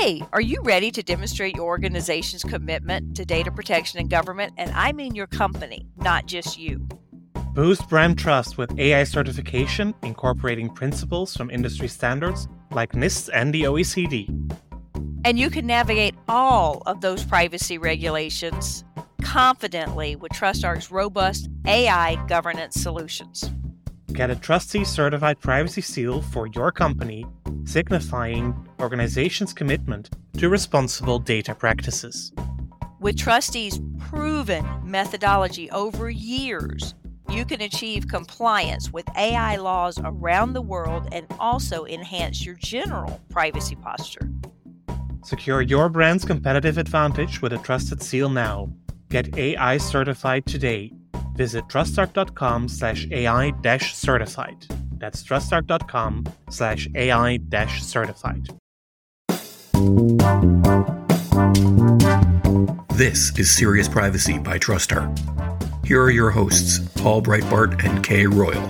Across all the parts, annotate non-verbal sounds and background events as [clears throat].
Hey, are you ready to demonstrate your organization's commitment to data protection and government? And I mean your company, not just you. Boost brand trust with AI certification incorporating principles from industry standards like NIST and the OECD. And you can navigate all of those privacy regulations confidently with TrustArc's robust AI governance solutions. Get a TRUSTe certified privacy seal for your company, signifying organization's commitment to responsible data practices. With TRUSTe's proven methodology over years, you can achieve compliance with AI laws around the world and also enhance your general privacy posture. Secure your brand's competitive advantage with a trusted seal now. Get AI certified today. Visit trustarc.com slash AI certified. That's trustarc.com slash AI certified. This is Serious Privacy by TrustArc. Here are your hosts, Paul Breitbarth and Kay Royal.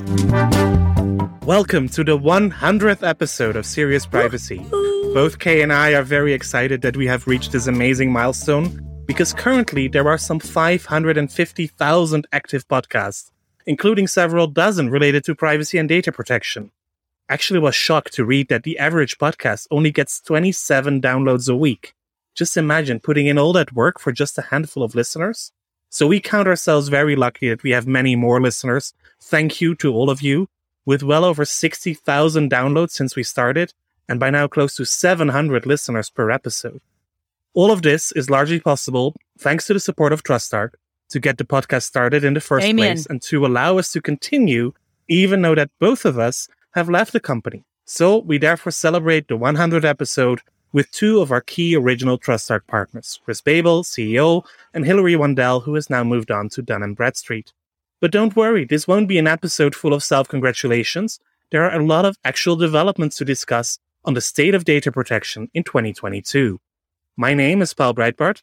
Welcome to the 100th episode of Serious Privacy. Both Kay and I are very excited that we have reached this amazing milestone because currently there are some 550,000 active podcasts, including several dozen related to privacy and data protection. Actually was shocked to read that the average podcast only gets 27 downloads a week. Just imagine putting in all that work for just a handful of listeners. So we count ourselves very lucky that we have many more listeners. Thank you to all of you. With well over 60,000 downloads since we started, and by now close to 700 listeners per episode. All of this is largely possible thanks to the support of TrustArc to get the podcast started in the first Amen. place and to allow us to continue, even though that both of us have left the company. So we therefore celebrate the 100th episode with two of our key original TrustArc partners, Chris Babel, CEO, and Hilary Wandel, who has now moved on to Dun & Bradstreet. But don't worry, this won't be an episode full of self-congratulations. There are a lot of actual developments to discuss on the state of data protection in 2022. My name is Paul Breitbarth.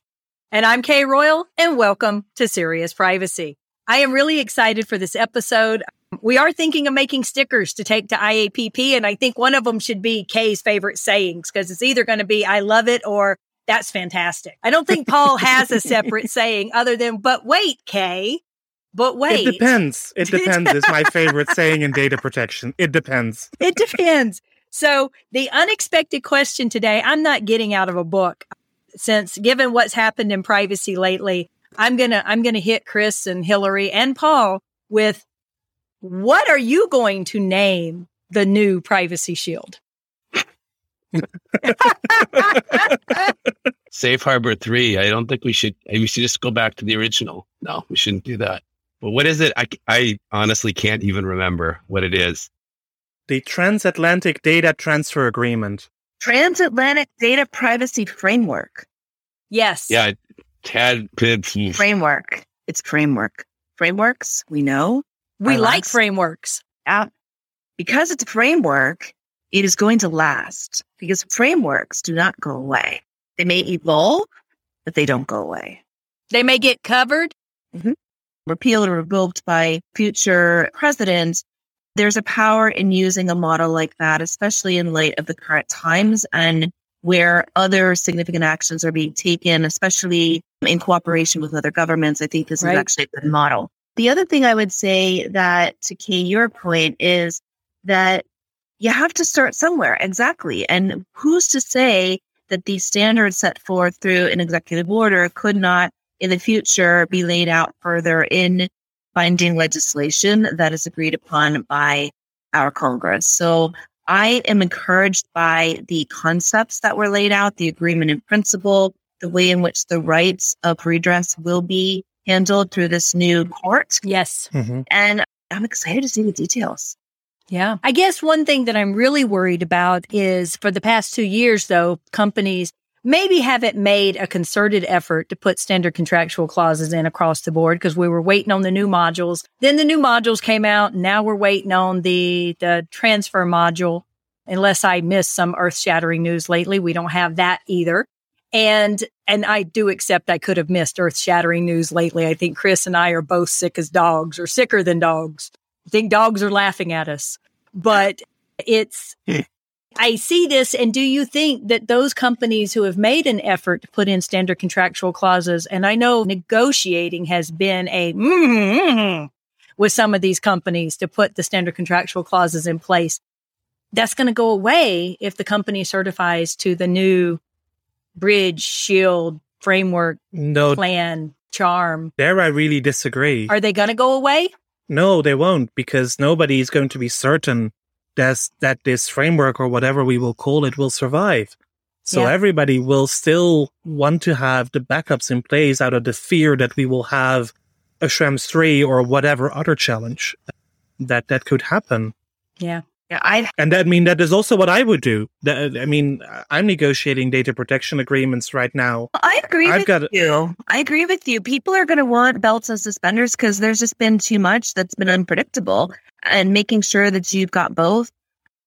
And I'm Kay Royal, and welcome to Serious Privacy. I am really excited for this episode. We are thinking of making stickers to take to IAPP, and I think one of them should be Kay's favorite sayings because it's either going to be "I love it" or "That's fantastic." I don't think Paul has a separate saying other than "But wait, Kay." But wait, It depends. It depends is my favorite saying in data protection. It depends. [laughs] It depends. So the unexpected question today, I'm not getting out of a book since given what's happened in privacy lately, I'm going to I'm going to hit Chris and Hilary and Paul with what are you going to name the new privacy shield? Safe Harbor 3. I don't think we should we should just go back to the original. No, we shouldn't do that. But what is it? I I honestly can't even remember what it is. The Transatlantic Data Transfer Agreement. Transatlantic Data Privacy Framework. Yes. Yeah, Tad Framework. It's framework. Frameworks, we know. We are like last- frameworks. Yeah. Because it's a framework, it is going to last because frameworks do not go away. They may evolve, but they don't go away. They may get covered. Mm-hmm. Repealed or revoked by future presidents. There's a power in using a model like that, especially in light of the current times and where other significant actions are being taken, especially in cooperation with other governments. I think this Right. is actually a good model. The other thing I would say that to Kay, your point is that you have to start somewhere. Exactly. And who's to say that these standards set forth through an executive order could not in the future be laid out further in binding legislation that is agreed upon by our Congress. So I am encouraged by the concepts that were laid out, the agreement in principle, the way in which the rights of redress will be handled through this new court. Yes. Mm-hmm. And I'm excited to see the details. Yeah. I guess one thing that I'm really worried about is for the past two years, though, companies maybe haven't made a concerted effort to put standard contractual clauses in across the board because we were waiting on the new modules. Then the new modules came out. Now we're waiting on the, the transfer module. Unless I missed some earth shattering news lately, we don't have that either. And, and I do accept I could have missed earth shattering news lately. I think Chris and I are both sick as dogs or sicker than dogs. I think dogs are laughing at us, but it's, I see this. And do you think that those companies who have made an effort to put in standard contractual clauses, and I know negotiating has been a mm, with some of these companies to put the standard contractual clauses in place, that's going to go away if the company certifies to the new bridge, shield, framework, No, plan, charm. there I really disagree. Are they going to go away? No, they won't, because nobody is going to be certain that, that this framework or whatever we will call it will survive. So Yeah. everybody will still want to have the backups in place out of the fear that we will have a Schrems 3 or whatever other challenge that, that could happen. Yeah. Yeah, I And that I mean that is also what I would do. That, I mean, I'm negotiating data protection agreements right now. I agree I've with got- you. I agree with you. People are going to want belts and suspenders because there's just been too much that's been unpredictable. And making sure that you've got both,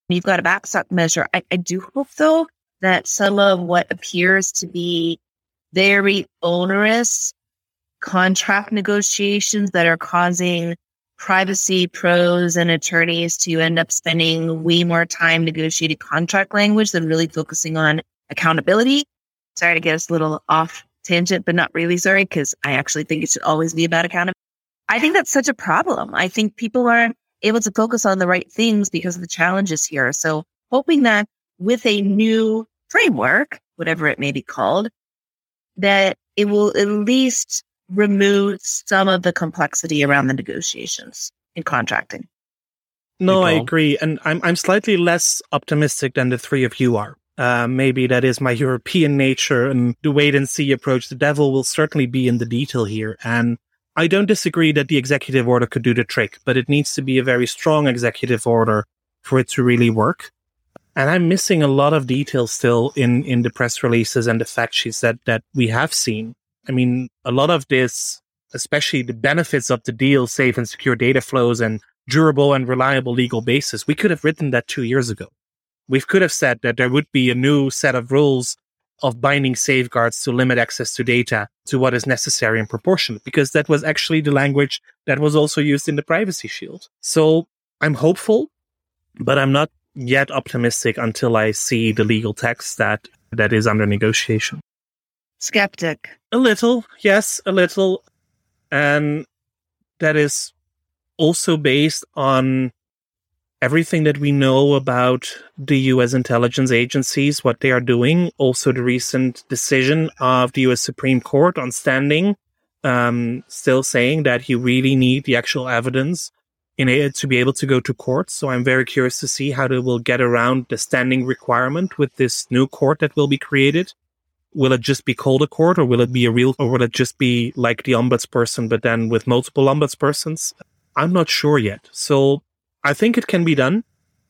you've got a backstop measure. I, I do hope though that some of what appears to be very onerous contract negotiations that are causing privacy pros and attorneys to end up spending way more time negotiating contract language than really focusing on accountability. Sorry to get us a little off tangent, but not really sorry, because I actually think it should always be about accountability. I think that's such a problem. I think people aren't able to focus on the right things because of the challenges here. So hoping that with a new framework, whatever it may be called, that it will at least remove some of the complexity around the negotiations in contracting. No, I agree, and I'm I'm slightly less optimistic than the three of you are. Uh, maybe that is my [laughs] European nature and the wait and see approach. The devil will certainly be in the detail here, and I don't disagree that the executive order could do the trick, but it needs to be a very strong executive order for it to really work. And I'm missing a lot of details still in in the press releases and the fact sheets that that we have seen. I mean, a lot of this, especially the benefits of the deal, safe and secure data flows and durable and reliable legal basis. We could have written that two years ago. We could have said that there would be a new set of rules of binding safeguards to limit access to data to what is necessary and proportionate, because that was actually the language that was also used in the privacy shield. So I'm hopeful, but I'm not yet optimistic until I see the legal text that that is under negotiation. Skeptic. A little, yes, a little. And that is also based on everything that we know about the US intelligence agencies, what they are doing. Also, the recent decision of the US Supreme Court on standing, um, still saying that you really need the actual evidence in it to be able to go to court. So I'm very curious to see how they will get around the standing requirement with this new court that will be created will it just be called a court or will it be a real or will it just be like the ombudsperson but then with multiple ombudspersons? I'm not sure yet. So i think it can be done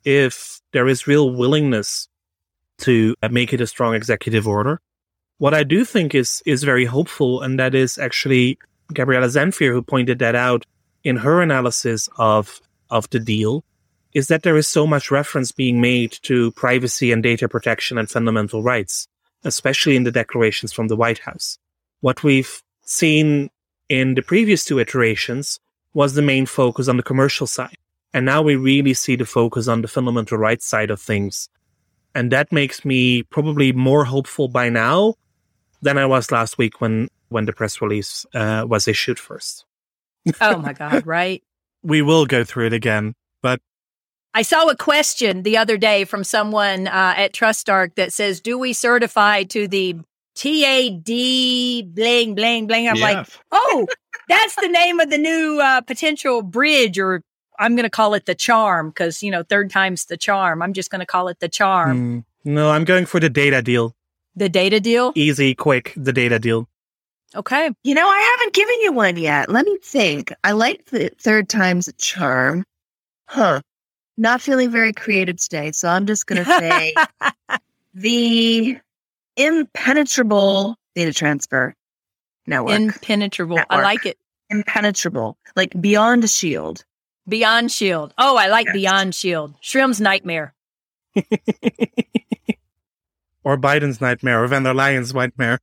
if there is real willingness to uh, make it a strong executive order. What i do think is is very hopeful and that is actually gabriela Zanfir who pointed that out in her analysis of of the deal is that there is so much reference being made to privacy and data protection and fundamental rights especially in the declarations from the White House. What we've seen in the previous two iterations was the main focus on the commercial side. And now we really see the focus on the fundamental rights side of things. And that makes me probably more hopeful by now than I was last week when, when the press release uh, was issued first. Oh my God, right? [laughs] We will go through it again, I saw a question the other day from someone uh, at TrustArc that says, "Do we certify to the TAD bling bling bling?" I'm like, [laughs] "Oh, that's the name of the new uh, potential bridge, or I'm going to call it the charm because you know, third time's the charm. I'm just going to call it the charm, mm, no, I'm going for the data deal. the data deal." Easy, quick, the data deal. Okay, You know, I haven't given you one yet. Let me think. I like the third time's a charm. Huh. Not feeling very creative today. So I'm just going to say [laughs] the impenetrable data transfer network. impenetrable. I like it. impenetrable, like beyond a shield. Beyond Shield. Oh, I like Yes. Beyond Shield. Schrems' nightmare. [laughs] or Biden's nightmare, or von der Leyen's nightmare.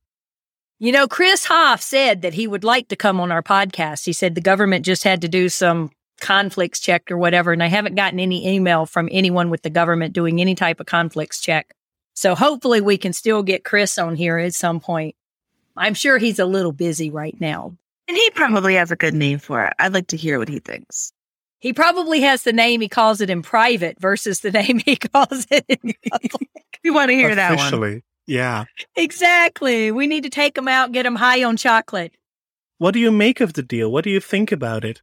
You know, Chris Hoff said that he would like to come on our podcast. He said the government just had to do some conflicts checked or whatever. And I haven't gotten any email from anyone with the government doing any type of conflicts check. So hopefully we can still get Chris on here at some point. I'm sure he's a little busy right now. And he probably has a good name for it. I'd like to hear what he thinks. He probably has the name he calls it in private versus the [laughs] name he calls it in public. we want to hear that one. Officially. Yeah. Exactly. We need to take him out, get him high on chocolate. What do you make of the deal? What do you think about it?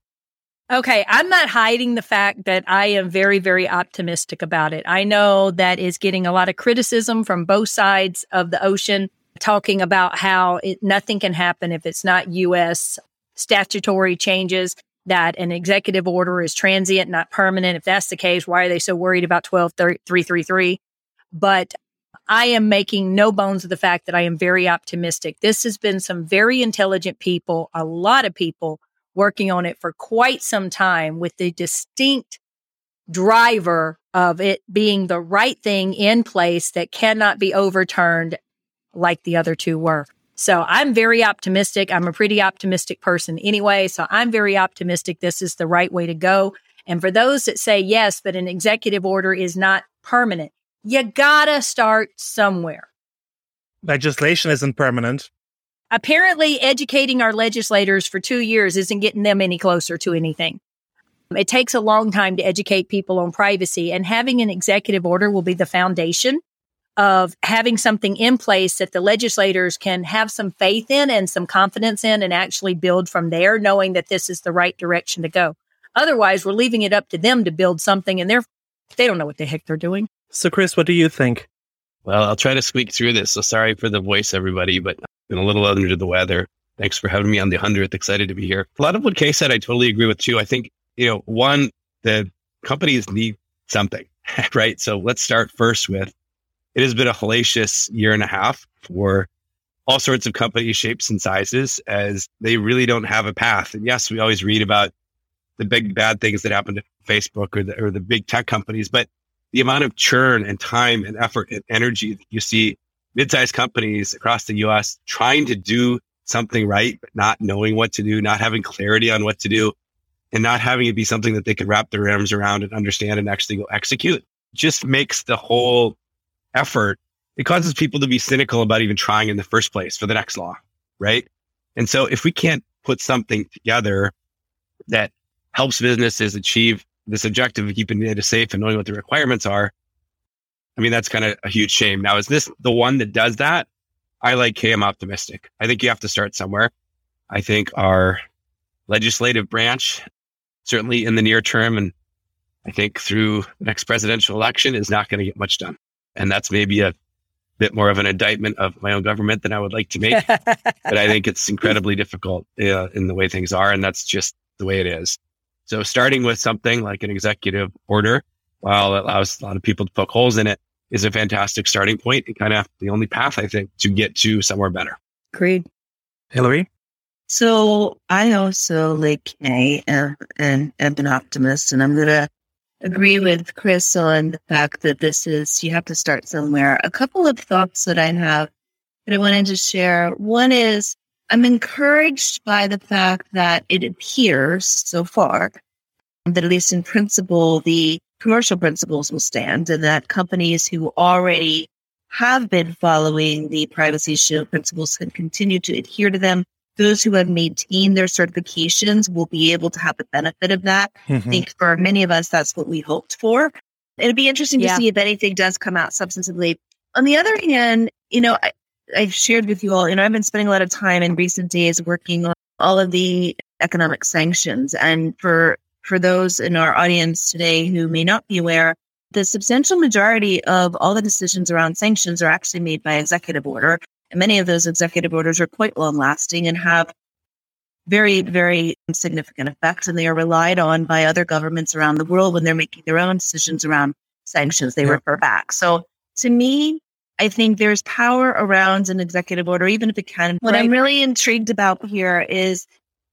Okay, I'm not hiding the fact that I am very, very optimistic about it. I know that is getting a lot of criticism from both sides of the ocean, talking about how it, nothing can happen if it's not U.S. statutory changes, that an executive order is transient, not permanent. If that's the case, why are they so worried about 12333? But I am making no bones of the fact that I am very optimistic. This has been some very intelligent people, a lot of people working on it for quite some time with the distinct driver of it being the right thing in place that cannot be overturned like the other two were. So I'm very optimistic. I'm a pretty optimistic person anyway. So I'm very optimistic this is the right way to go. And for those that say yes, but an executive order is not permanent, you gotta start somewhere. Legislation isn't permanent. Apparently, educating our legislators for two years isn't getting them any closer to anything. It takes a long time to educate people on privacy, and having an executive order will be the foundation of having something in place that the legislators can have some faith in and some confidence in and actually build from there, knowing that this is the right direction to go. Otherwise, we're leaving it up to them to build something and they're, they don't know what the heck they're doing. So, Chris, what do you think? Well, I'll try to squeak through this. So sorry for the voice, everybody, but Been a little under the weather. Thanks for having me on the 100th. Excited to be here. A lot of what Kay said, I totally agree with too. I think, you know, one, the companies need something, [laughs] right? So let's start first with it has been a hellacious year and a half for all sorts of company shapes and sizes as they really don't have a path. And yes, we always read about the big bad things that happen to Facebook or the, or the big tech companies, but the amount of churn and time and effort and energy that you see mid-sized companies across the US trying to do something right, but not knowing what to do, not having clarity on what to do, and not having it be something that they can wrap their arms around and understand and actually go execute just makes the whole effort. It causes people to be cynical about even trying in the first place for the next law. Right. And so if we can't put something together that helps businesses achieve this objective of keeping data safe and knowing what the requirements are, I mean, that's kind of a huge shame. Now, is this the one that does that? I like Kay, I'm optimistic. I think you have to start somewhere. I think our legislative branch, certainly in the near term, and I think through the next presidential election, is not going to get much done. And that's maybe a bit more of an indictment of my own government than I would like to make. [laughs] but I think it's incredibly difficult uh, in the way things are. And that's just the way it is. So starting with something like an executive order, while it allows a lot of people to poke holes in it, is a fantastic starting point and kind of the only path, I think, to get to somewhere better. Agreed. Hilary? So I also, like Kay, am, am, am an optimist, and I'm going to agree with Chris on the fact that this is, you have to start somewhere. A couple of thoughts that I have that I wanted to share. One is I'm encouraged by the fact that it appears so far that at least in principle, the commercial principles will stand and that companies who already have been following the privacy shield principles can continue to adhere to them. Those who have maintained their certifications will be able to have the benefit of that. Mm-hmm. I think for many of us, that's what we hoped for. It'd be interesting Yeah. to see if anything does come out substantively. On the other hand, you know, I, I've shared with you all, you know, I've been spending a lot of time in recent days working on all of the economic sanctions. And for, for those in our audience today who may not be aware, the substantial majority of all the decisions around sanctions are actually made by executive order. And many of those executive orders are quite long lasting and have very, very significant effects. And they are relied on by other governments around the world when they're making their own decisions around sanctions. They Yeah. refer back. So to me, I think there's power around an executive order, even if it can. What I'm really intrigued about here is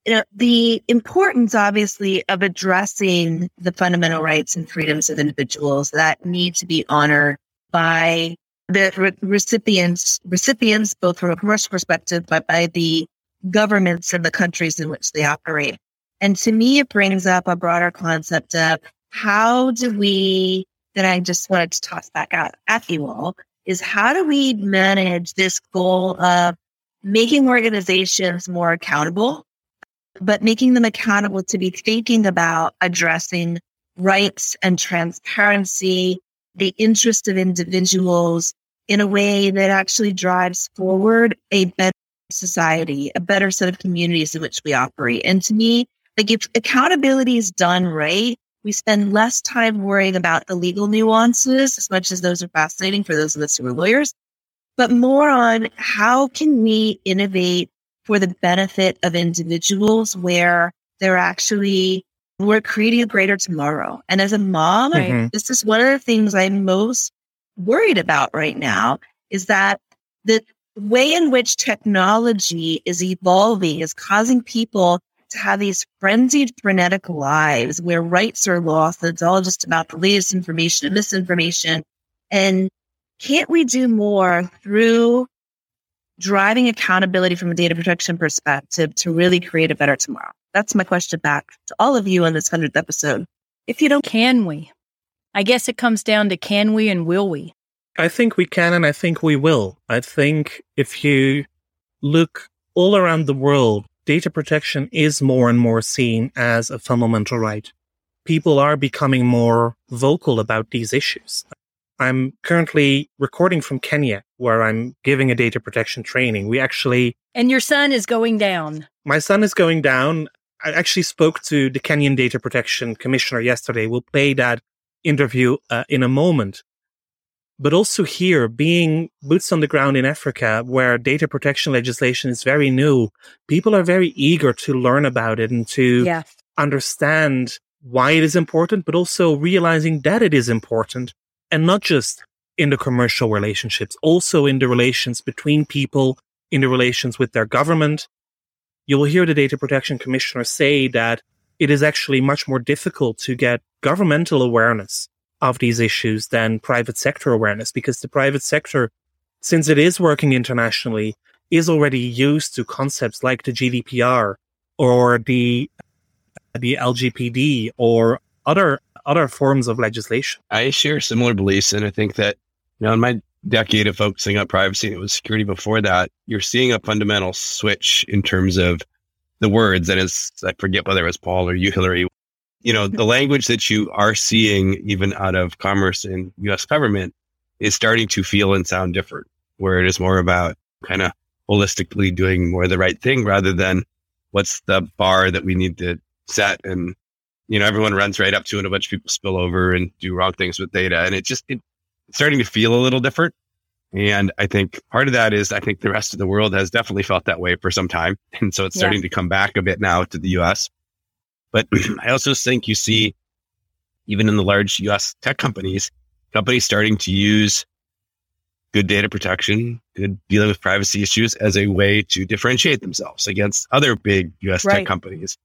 you know, the importance, obviously, of addressing the fundamental rights and freedoms of individuals that need to be honored by the re- recipients, recipients, both from a commercial perspective, but by the governments and the countries in which they operate. And to me, it brings up a broader concept of how do we, that I just wanted to toss back out at you all, is how do we manage this goal of making organizations more accountable, but making them accountable to be thinking about addressing rights and transparency, the interest of individuals in a way that actually drives forward a better society, a better set of communities in which we operate. And to me, like if accountability is done right, we spend less time worrying about the legal nuances, as much as those are fascinating for those of us who are lawyers, but more on how can we innovate for the benefit of individuals where they're actually we're creating a greater tomorrow. And as a mom, mm-hmm. this is one of the things I'm most worried about right now is that the way in which technology is evolving is causing people to have these frenzied, frenetic lives where rights are lost. It's all just about the latest information and misinformation. And can't we do more through driving accountability from a data protection perspective to really create a better tomorrow? That's my question back to all of you on this 100th episode. If you don't, can we? I guess it comes down to can we and will we? I think we can and I think we will. I think if you look all around the world, data protection is more and more seen as a fundamental right. People are becoming more vocal about these issues. I'm currently recording from Kenya, where I'm giving a data protection training. We actually. And your son is going down. My son is going down. I actually spoke to the Kenyan Data Protection Commissioner yesterday. We'll play that interview uh, in a moment but also here being boots on the ground in Africa where data protection legislation is very new, people are very eager to learn about it and to yeah. understand why it is important, but also realizing that it is important and not just in the commercial relationships, also in the relations between people, in the relations with their government. You will hear the data protection commissioner say that it is actually much more difficult to get governmental awareness of these issues than private sector awareness because the private sector, since it is working internationally, is already used to concepts like the GDPR or the the LGPD or other other forms of legislation. I share similar beliefs, and I think that you know in my decade of focusing on privacy and it was security before that, you're seeing a fundamental switch in terms of the words. And as I forget whether it was Paul or you, Hilary, you know, the language that you are seeing even out of commerce and US government is starting to feel and sound different, where it is more about kind of holistically doing more the right thing rather than what's the bar that we need to set. And, you know, everyone runs right up to it. And a bunch of people spill over and do wrong things with data. And it just, it, it's starting to feel a little different. And I think part of that is I think the rest of the world has definitely felt that way for some time. [laughs] And so it's starting yeah. to come back a bit now to the US. But [clears throat] I also think you see, even in the large US tech companies, companies starting to use good data protection, good dealing with privacy issues as a way to differentiate themselves against other big US right. tech companies.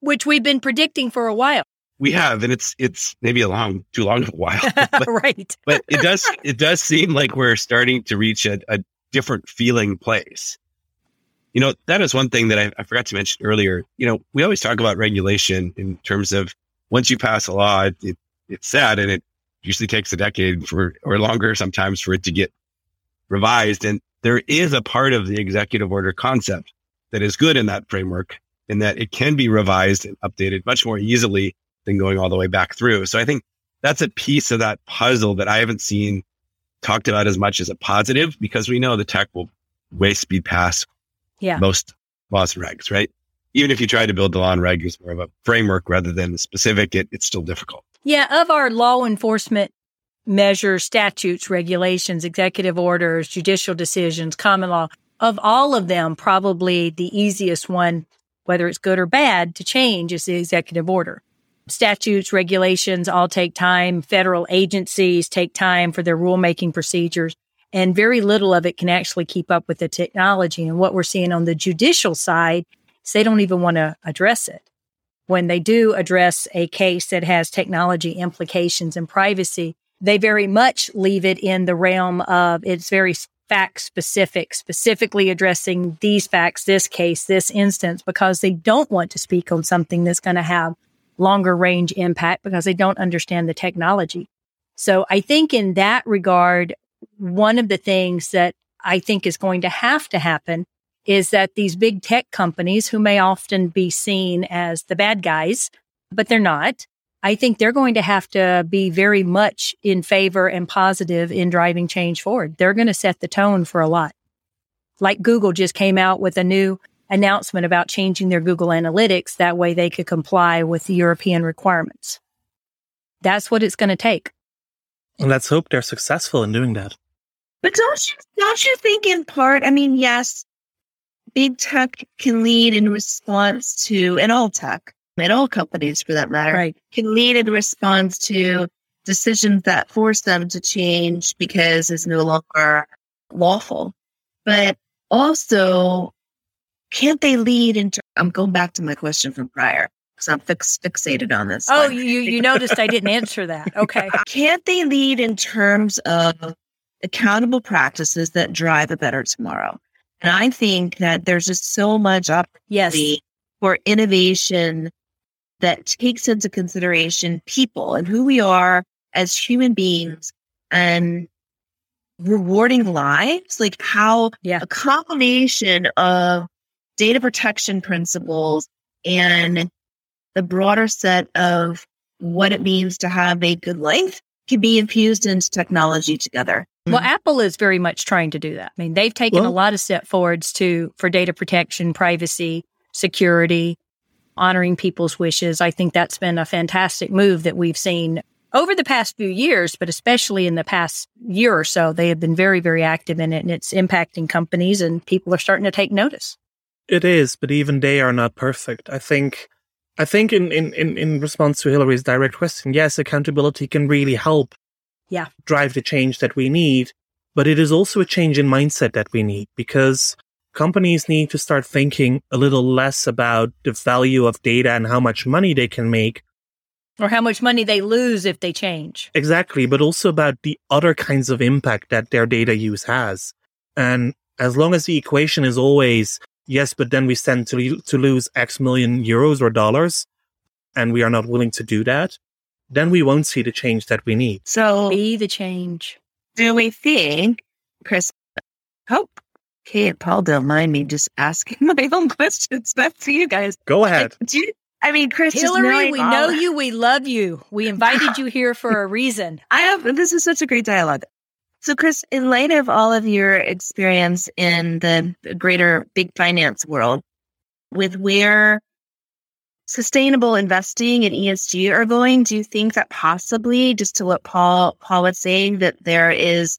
Which we've been predicting for a while. We have, and it's it's maybe a long too long of a while. [laughs] But, [laughs] right. but it does [laughs] it does seem like we're starting to reach a, a different feeling place. You know, that is one thing that I, I, forgot to mention earlier. You know, we always talk about regulation in terms of once you pass a law, it, it, it's sad and it usually takes a decade for or longer sometimes for it to get revised. And there is a part of the executive order concept that is good in that framework in that it can be revised and updated much more easily than going all the way back through. So I think that's a piece of that puzzle that I haven't seen talked about as much as a positive because we know the tech will way speed past yeah. most laws and regs, right? Even if you try to build the law and reg as more of a framework rather than a specific, it, it's still difficult. Yeah. Of our law enforcement measures, statutes, regulations, executive orders, judicial decisions, common law, of all of them, probably the easiest one, whether it's good or bad to change is the executive order. Statutes, regulations all take time. Federal agencies take time for their rulemaking procedures and very little of it can actually keep up with the technology. And what we're seeing on the judicial side is they don't even want to address it. When they do address a case that has technology implications and privacy, they very much leave it in the realm of it's very fact specific, specifically addressing these facts, this case, this instance, because they don't want to speak on something that's going to have longer range impact because they don't understand the technology. So I think in that regard, one of the things that I think is going to have to happen is that these big tech companies who may often be seen as the bad guys, but they're not. I think they're going to have to be very much in favor and positive in driving change forward. They're going to set the tone for a lot. Like Google just came out with a new announcement about changing their Google Analytics. That way they could comply with the European requirements. That's what it's going to take. And let's hope they're successful in doing that. But don't you don't you think in part, I mean, yes, big tech can lead in response to and all tech, and all companies for that matter, Right. can lead in response to decisions that force them to change because it's no longer lawful. But also, can't they lead into I'm going back to my question from prior because I'm fix, fixated on this. Oh, one. you, you noticed I didn't answer that. [laughs] Okay. Can't they lead in terms of accountable practices that drive a better tomorrow? And I think that there's just so much up Yes. for innovation that takes into consideration people and who we are as human beings and rewarding lives, like how Yeah. a combination of data protection principles and the broader set of what it means to have a good life can be infused into technology together. Well, mm-hmm. Apple is very much trying to do that. I mean, they've taken a lot of step forwards to for data protection, privacy, security, honoring people's wishes. I think that's been a fantastic move that we've seen over the past few years, but especially in the past year or so, they have been very, very active in it and it's impacting companies and people are starting to take notice. It is, but even they are not perfect. I think I think in, in, in, in response to Hilary's direct question, yes, accountability can really help Yeah. drive the change that we need, but it is also a change in mindset that we need because companies need to start thinking a little less about the value of data and how much money they can make. Or how much money they lose if they change. Exactly, but also about the other kinds of impact that their data use has. And as long as the equation is always yes, but then we stand to, to lose X million euros or dollars, and we are not willing to do that, then we won't see the change that we need. So Be the change. do we think, Chris, hope Kay and Paul don't mind me just asking [laughs] my own questions back to you guys. Go ahead. Like, do you, I mean, Chris, Hilary, knowing we all- know [laughs] you. We love you. We invited you here for a reason. [laughs] I have, this is such a great dialogue. So, Chris, in light of all of your experience in the greater big finance world, with where sustainable investing and ESG are going, do you think that possibly, just to what Paul Paul was saying, that there is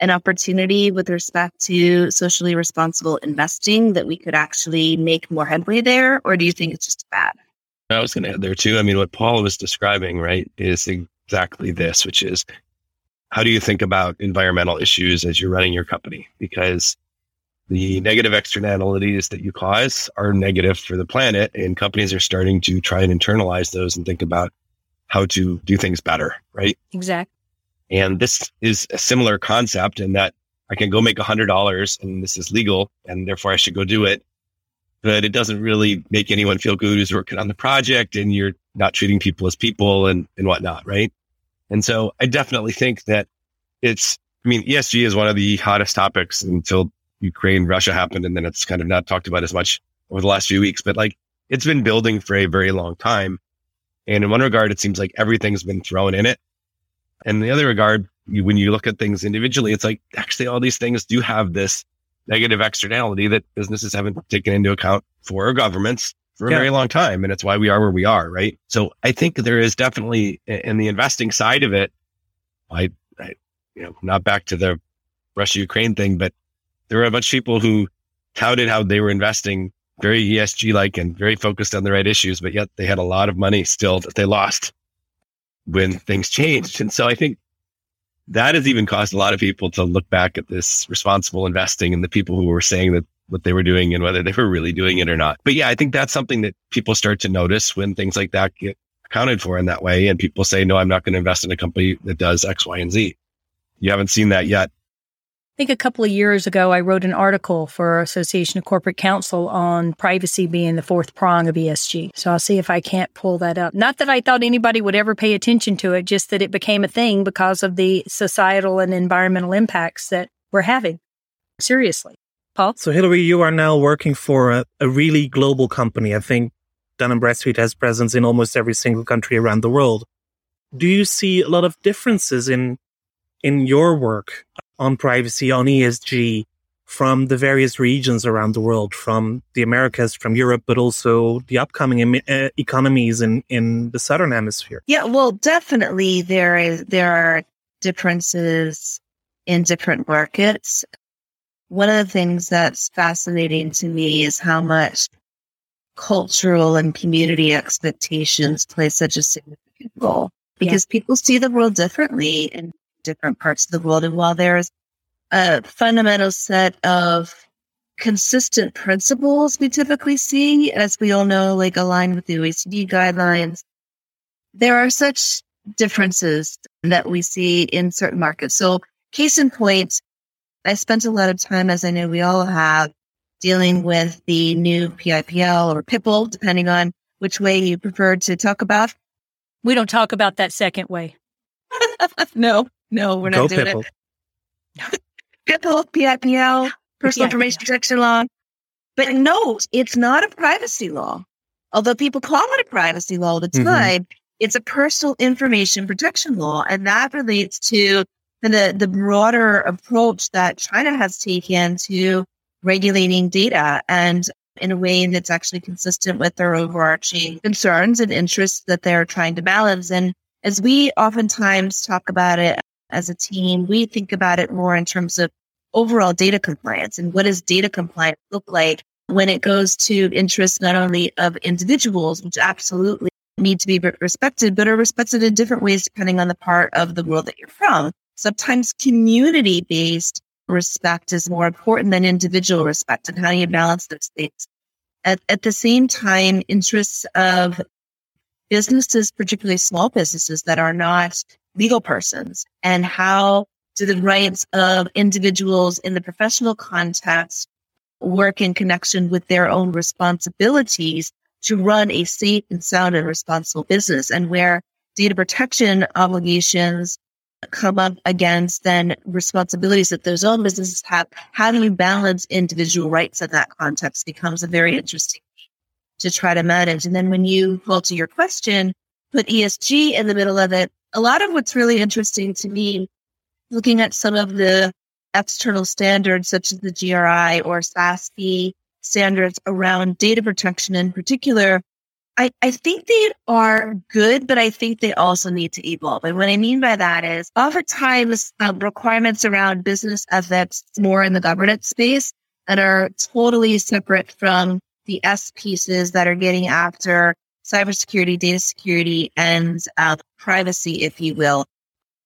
an opportunity with respect to socially responsible investing that we could actually make more headway there, or do you think it's just bad? I was going to add there too. I mean, what Paul was describing, right, is exactly this, which is how do you think about environmental issues as you're running your company? Because the negative externalities that you cause are negative for the planet, and companies are starting to try and internalize those and think about how to do things better, right? Exactly. And this is a similar concept in that I can go make a hundred dollars and this is legal and therefore I should go do it. But it doesn't really make anyone feel good who's working on the project and you're not treating people as people and, and whatnot. Right. And so I definitely think that it's, I mean, ESG is one of the hottest topics until Ukraine, Russia happened. And then it's kind of not talked about as much over the last few weeks, but like it's been building for a very long time. And in one regard, it seems like everything's been thrown in it. And in the other regard, when you look at things individually, it's like actually all these things do have this negative externality that businesses haven't taken into account for or governments for a Yeah. very long time. And it's why we are where we are. Right. So I think there is definitely in the investing side of it, I, I you know, not back to the Russia Ukraine thing, but there were a bunch of people who touted how they were investing very ESG like and very focused on the right issues, but yet they had a lot of money still that they lost when things changed. And so I think that has even caused a lot of people to look back at this responsible investing and the people who were saying that what they were doing and whether they were really doing it or not. But yeah, I think that's something that people start to notice when things like that get accounted for in that way. And people say, no, I'm not going to invest in a company that does X, Y, and Z. You haven't seen that yet. Think a couple of years ago, I wrote an article for Association of Corporate Counsel on privacy being the fourth prong of ESG. So I'll see if I can't pull that up. Not that I thought anybody would ever pay attention to it, just that it became a thing because of the societal and environmental impacts that we're having. Seriously. Paul? So, Hilary, you are now working for a, a really global company. I think Dun & Bradstreet has presence in almost every single country around the world. Do you see a lot of differences in in your work on privacy, on ESG from the various regions around the world, from the Americas, from Europe, but also the upcoming em- uh, economies in, in the Southern Hemisphere? Yeah, well, definitely there is, there are differences in different markets. One of the things that's fascinating to me is how much cultural and community expectations play such a significant role because yeah. people see the world differently in different parts of the world. And while there's a fundamental set of consistent principles we typically see, as we all know, like aligned with the OECD guidelines, there are such differences that we see in certain markets. So case in point, I spent a lot of time, as I know we all have, dealing with the new PIPL or PIPL, depending on which way you prefer to talk about. We don't talk about that second way. [laughs] no. No, we're not Go doing Pipple. it. Pipple, [laughs] PIPL, personal yeah. information protection law. But no, it's not a privacy law. Although people call it a privacy law all the time, mm-hmm. it's a personal information protection law. And that relates to the, the broader approach that China has taken to regulating data and in a way that's actually consistent with their overarching concerns and interests that they're trying to balance. And as we oftentimes talk about it as a team, we think about it more in terms of overall data compliance and what does data compliance look like when it goes to interests not only of individuals, which absolutely need to be respected, but are respected in different ways depending on the part of the world that you're from. Sometimes community based respect is more important than individual respect. And how do you balance those things? At, at the same time, interests of businesses, particularly small businesses that are not legal persons and how do the rights of individuals in the professional context work in connection with their own responsibilities to run a safe and sound and responsible business and where data protection obligations come up against then responsibilities that those own businesses have. How do you balance individual rights in that context becomes a very interesting to try to manage. And then when you fall to your question, put ESG in the middle of it, a lot of what's really interesting to me, looking at some of the external standards such as the GRI or SASB standards around data protection in particular, I, I think they are good, but I think they also need to evolve. And what I mean by that is oftentimes um, requirements around business ethics more in the governance space that are totally separate from the S pieces that are getting after cybersecurity, data security, and uh, privacy, if you will.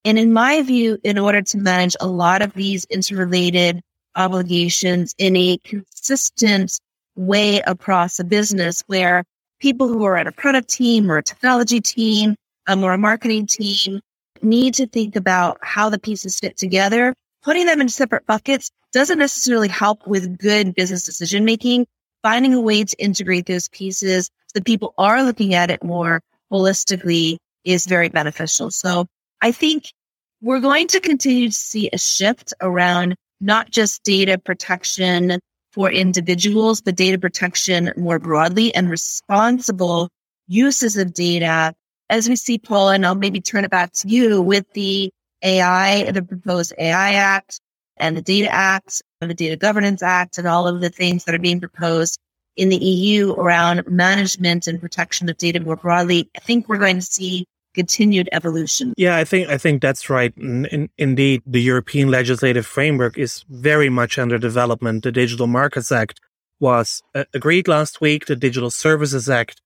And in my view, in order to manage a lot of these interrelated obligations in a consistent way across a business where people who are at a product team or a technology team um, or a marketing team need to think about how the pieces fit together. Putting them in separate buckets doesn't necessarily help with good business decision making. Finding a way to integrate those pieces so that people are looking at it more holistically is very beneficial. So I think we're going to continue to see a shift around not just data protection for individuals, but data protection more broadly and responsible uses of data. As we see, Paul, and I'll maybe turn it back to you with the AI, the proposed AI Act and the Data Act and the Data Governance Act and all of the things that are being proposed in the EU around management and protection of data more broadly, I think we're going to see continued evolution. Yeah, I think I think that's right. In, in, indeed, the European legislative framework is very much under development. The Digital Markets Act was uh, agreed last week. The Digital Services Act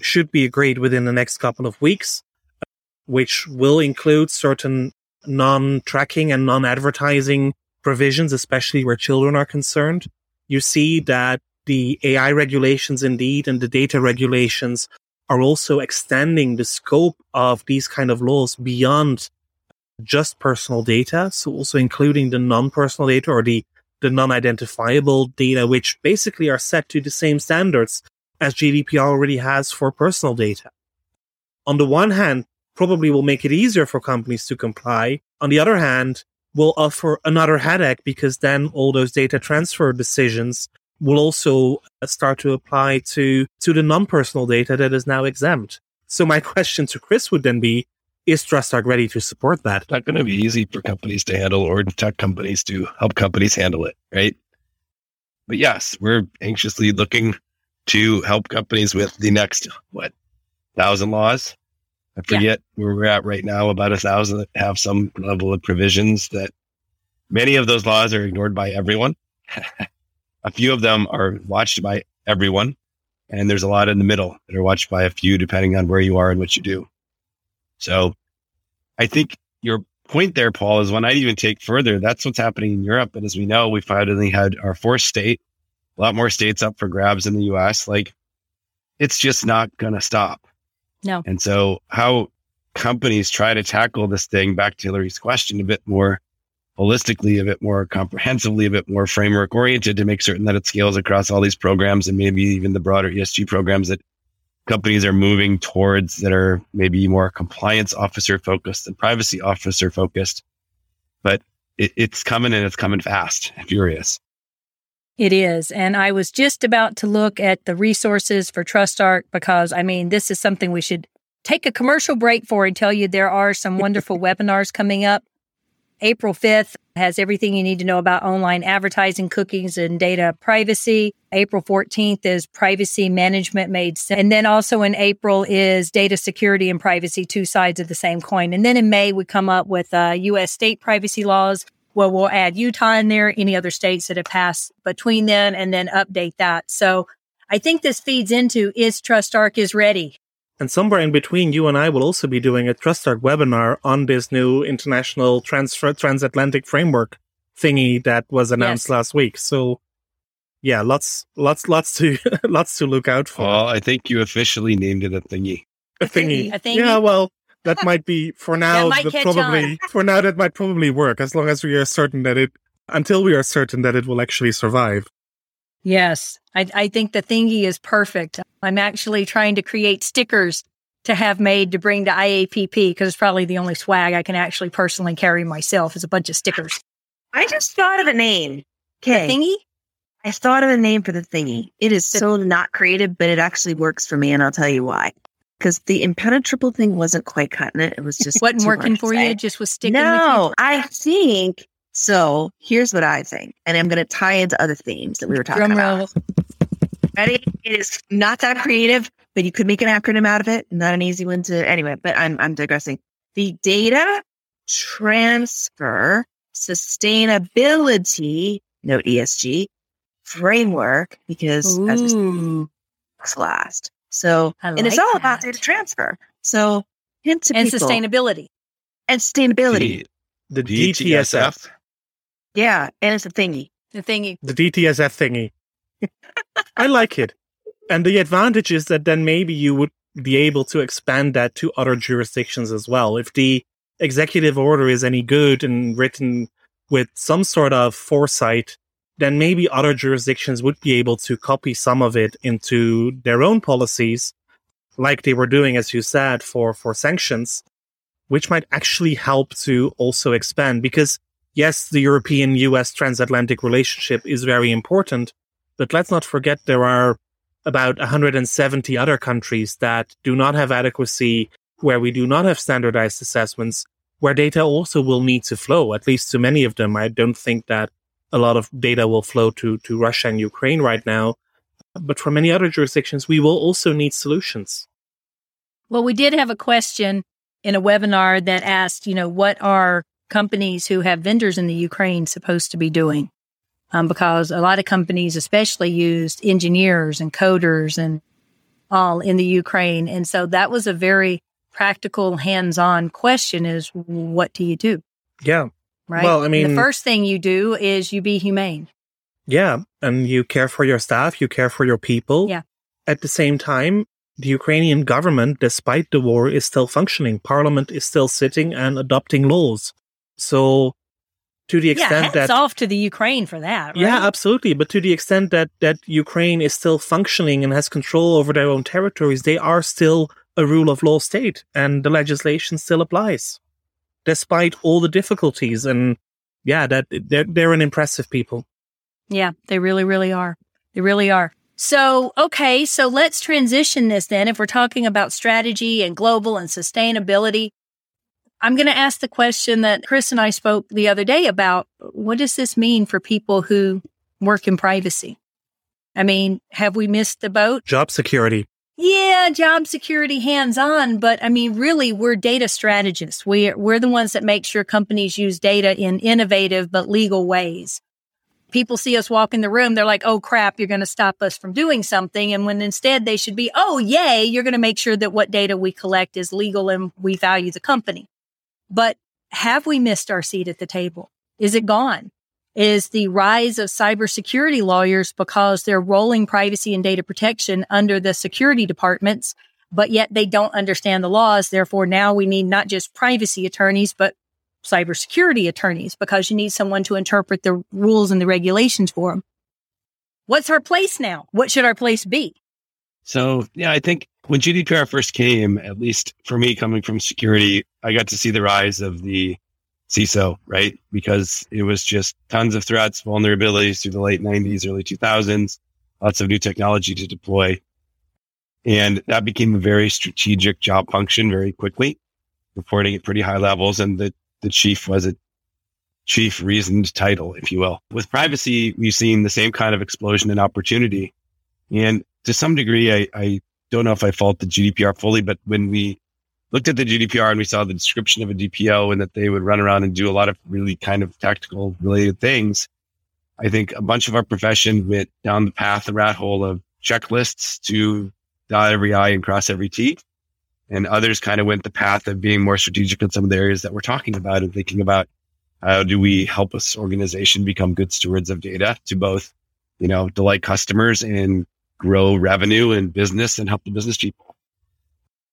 should be agreed within the next couple of weeks, which will include certain non-tracking and non-advertising provisions, especially where children are concerned. You see that the AI regulations indeed and the data regulations are also extending the scope of these kind of laws beyond just personal data. So also including the non-personal data or the, the non-identifiable data, which basically are set to the same standards as GDPR already has for personal data. On the one hand, probably will make it easier for companies to comply. On the other hand, will offer another headache because then all those data transfer decisions will also uh, start to apply to, to the non-personal data that is now exempt. So my [laughs] question to Chris would then be, is TrustArc ready to support that? It's not going to be easy for companies to handle or tech companies to help companies handle it, right? But yes, we're anxiously looking to help companies with the next, what, thousand laws? I forget yeah. where we're at right now, about a thousand that have some level of provisions that many of those laws are ignored by everyone. [laughs] a few of them are watched by everyone. And there's a lot in the middle that are watched by a few, depending on where you are and what you do. So I think your point there, Paul, is one I'd even take further. That's what's happening in Europe. And as we know, we finally had our fourth state, a lot more states up for grabs in the US. Like it's just not going to stop. No. And so how companies try to tackle this thing back to Hilary's question a bit more holistically, a bit more comprehensively, a bit more framework oriented to make certain that it scales across all these programs and maybe even the broader ESG programs that companies are moving towards that are maybe more compliance officer focused and privacy officer focused. But it, it's coming and it's coming fast and furious. It is. And I was just about to look at the resources for TrustArc because, I mean, this is something we should take a commercial break for and tell you there are some wonderful [laughs] webinars coming up. April 5th has everything you need to know about online advertising, cookies, and data privacy. April 14th is privacy management made sense. And then also in April is data security and privacy, two sides of the same coin. And then in May, we come up with uh, U.S. state privacy laws well, we'll add Utah in there, any other states that have passed between then, and then update that. So I think this feeds into is TrustArc is ready. And somewhere in between, you and I will also be doing a TrustArc webinar on this new international transfer transatlantic framework thingy that was announced yes. last week. So yeah, lots, lots, lots to, [laughs] lots to look out for. Well, I think you officially named it a thingy. A thingy. A thingy. Yeah, well, [laughs] that might be for now probably on. for now that might probably work as long as we are certain that it until we are certain that it will actually survive. Yes, I, I think the thingy is perfect. I'm actually trying to create stickers to have made to bring to IAPP because it's probably the only swag I can actually personally carry myself is a bunch of stickers. I just thought of a name. Okay. thingy? I thought of a name for the thingy. It is so not creative, but it actually works for me, and I'll tell you why because the impenetrable thing wasn't quite cutting it. It was just wasn't working for you. Just was sticking. No, I think so. Here's what I think, and I'm going to tie into other themes that we were talking Drum about. Roll. Ready? It is not that creative, but you could make an acronym out of it. Not an easy one to anyway. But I'm I'm digressing. The data transfer sustainability note ESG framework because Ooh. as we last so, like and it's all that. about data transfer. So, hint to and people. sustainability. And sustainability. The, the DTSF. Yeah, and it's a thingy. The thingy. The DTSF thingy. I like it. And the advantage is that then maybe you would be able to expand that to other jurisdictions as well. If the executive order is any good and written with some sort of foresight, then maybe other jurisdictions would be able to copy some of it into their own policies, like they were doing, as you said, for, for sanctions, which might actually help to also expand because yes, the European US transatlantic relationship is very important, but let's not forget there are about 170 other countries that do not have adequacy, where we do not have standardized assessments, where data also will need to flow, at least to many of them. I don't think that a lot of data will flow to, to Russia and Ukraine right now. But for many other jurisdictions, we will also need solutions. Well, we did have a question in a webinar that asked, you know, what are companies who have vendors in the Ukraine supposed to be doing? Um, because a lot of companies, especially used engineers and coders and all in the Ukraine. And so that was a very practical, hands on question is what do you do? Yeah right? Well, I mean, and the first thing you do is you be humane. Yeah. And you care for your staff, you care for your people. Yeah. At the same time, the Ukrainian government, despite the war, is still functioning. Parliament is still sitting and adopting laws. So to the extent yeah, hats that off to the Ukraine for that. Right? yeah, absolutely. But to the extent that that Ukraine is still functioning and has control over their own territories, they are still a rule of law state, and the legislation still applies, despite all the difficulties. And yeah, that they're they're an impressive people. Yeah, they really, really are. They really are. So, okay, so let's transition this then. If we're talking about strategy and global and sustainability, I'm going to ask the question that Chris and I spoke the other day about. What does this mean for people who work in privacy? I mean, have we missed the boat? Job security. Yeah, job security hands on, but I mean, really, we're data strategists. We're, we're the ones that make sure companies use data in innovative but legal ways people see us walk in the room, they're like, oh crap, you're going to stop us from doing something. And when instead they should be, oh, yay, you're going to make sure that what data we collect is legal and we value the company. But have we missed our seat at the table? Is it gone? Is the rise of cybersecurity lawyers because they're rolling privacy and data protection under the security departments, but yet they don't understand the laws. Therefore, now we need not just privacy attorneys, but cybersecurity attorneys because you need someone to interpret the rules and the regulations for them. What's our place now? What should our place be? So, yeah, I think when GDPR first came, at least for me coming from security, I got to see the rise of the CISO, right? Because it was just tons of threats, vulnerabilities through the late 90s, early 2000s, lots of new technology to deploy. And that became a very strategic job function very quickly, reporting at pretty high levels. And the the chief was a chief reasoned title, if you will. With privacy, we've seen the same kind of explosion in opportunity. And to some degree, I, I don't know if I fault the GDPR fully, but when we looked at the GDPR and we saw the description of a DPO and that they would run around and do a lot of really kind of tactical related things, I think a bunch of our profession went down the path, the rat hole of checklists to dot every I and cross every T. And others kind of went the path of being more strategic in some of the areas that we're talking about and thinking about how do we help us organization become good stewards of data to both, you know, delight customers and grow revenue and business and help the business people.